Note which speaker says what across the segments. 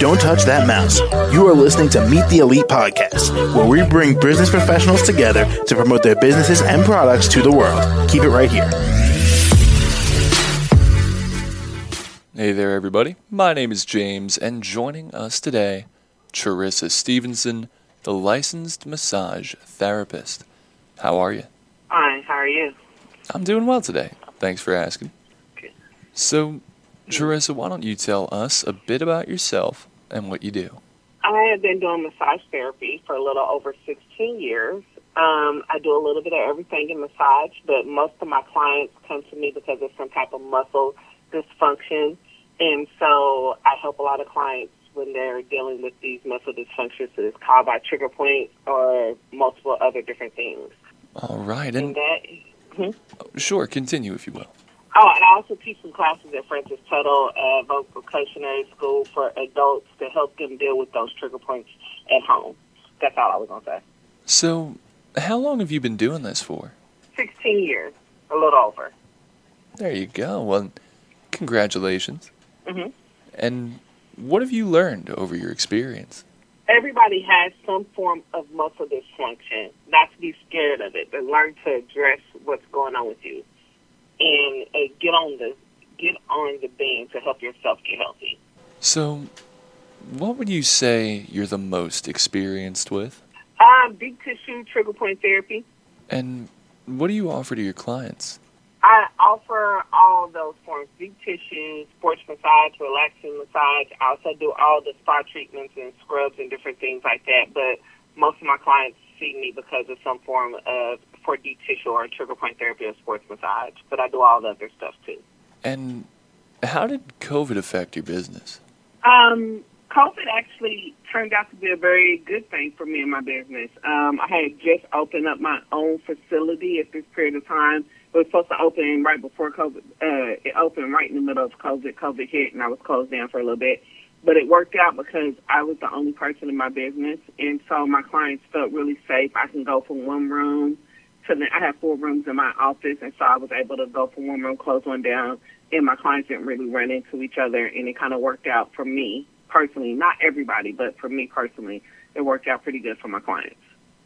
Speaker 1: Don't touch that mouse. You are listening to Meet the Elite Podcast, where we bring business professionals together to promote their businesses and products to the world. Keep it right here.
Speaker 2: Hey there, everybody. My name is James, and joining us today, Charissa Stevenson, the licensed massage therapist. How are you?
Speaker 3: Hi, How are you?
Speaker 2: I'm doing well today. Thanks for asking. So, Charissa, why don't you tell us a bit about yourself and what you do?
Speaker 3: I have been doing massage therapy for a little over 16 years. Um, I do a little bit of everything in massage, but most of my clients come to me because of some type of muscle dysfunction. And so I help a lot of clients when they're dealing with these muscle dysfunctions that is caused by trigger points or multiple other different things.
Speaker 2: All right,
Speaker 3: And
Speaker 2: and
Speaker 3: that, hmm?
Speaker 2: sure, continue if you will.
Speaker 3: Oh, and I also teach some classes at Francis Tuttle uh, Vocationary School for adults to help them deal with those trigger points at home. That's all I was going to say.
Speaker 2: So, how long have you been doing this for?
Speaker 3: 16 years, a little over.
Speaker 2: There you go. Well, congratulations.
Speaker 3: hmm
Speaker 2: And what have you learned over your experience?
Speaker 3: Everybody has some form of muscle dysfunction. Not to be scared of it, but learn to address what's going on with you, and uh, get on the get on the band to help yourself get healthy.
Speaker 2: So, what would you say you're the most experienced with?
Speaker 3: Um, deep tissue trigger point therapy.
Speaker 2: And what do you offer to your clients?
Speaker 3: I offer all those forms: deep tissue, sports massage, relaxing massage. I also do all the spa treatments and scrubs and different things like that. But most of my clients see me because of some form of for deep tissue or trigger point therapy or sports massage. But I do all the other stuff too.
Speaker 2: And how did COVID affect your business?
Speaker 3: Um, COVID actually turned out to be a very good thing for me and my business. Um, I had just opened up my own facility at this period of time. It was supposed to open right before COVID. Uh, it opened right in the middle of COVID. COVID hit, and I was closed down for a little bit. But it worked out because I was the only person in my business, and so my clients felt really safe. I can go from one room to the. I have four rooms in my office, and so I was able to go from one room, close one down, and my clients didn't really run into each other, and it kind of worked out for me personally. Not everybody, but for me personally, it worked out pretty good for my clients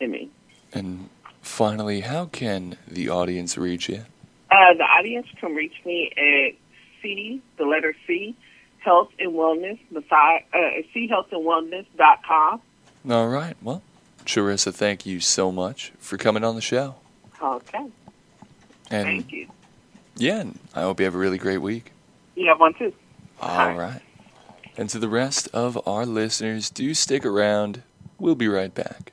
Speaker 3: and me.
Speaker 2: And finally, how can the audience reach you?
Speaker 3: Uh, the audience can reach me at C, the letter C, Health and Wellness, massage, uh, C Health and Wellness dot com.
Speaker 2: All right. Well, Charissa, thank you so much for coming on the show.
Speaker 3: Okay,
Speaker 2: And
Speaker 3: thank you.
Speaker 2: yeah, and I hope you have a really great week.
Speaker 3: You have one too.
Speaker 2: All
Speaker 3: Hi.
Speaker 2: right. And to the rest of our listeners, do stick around. We'll be right back.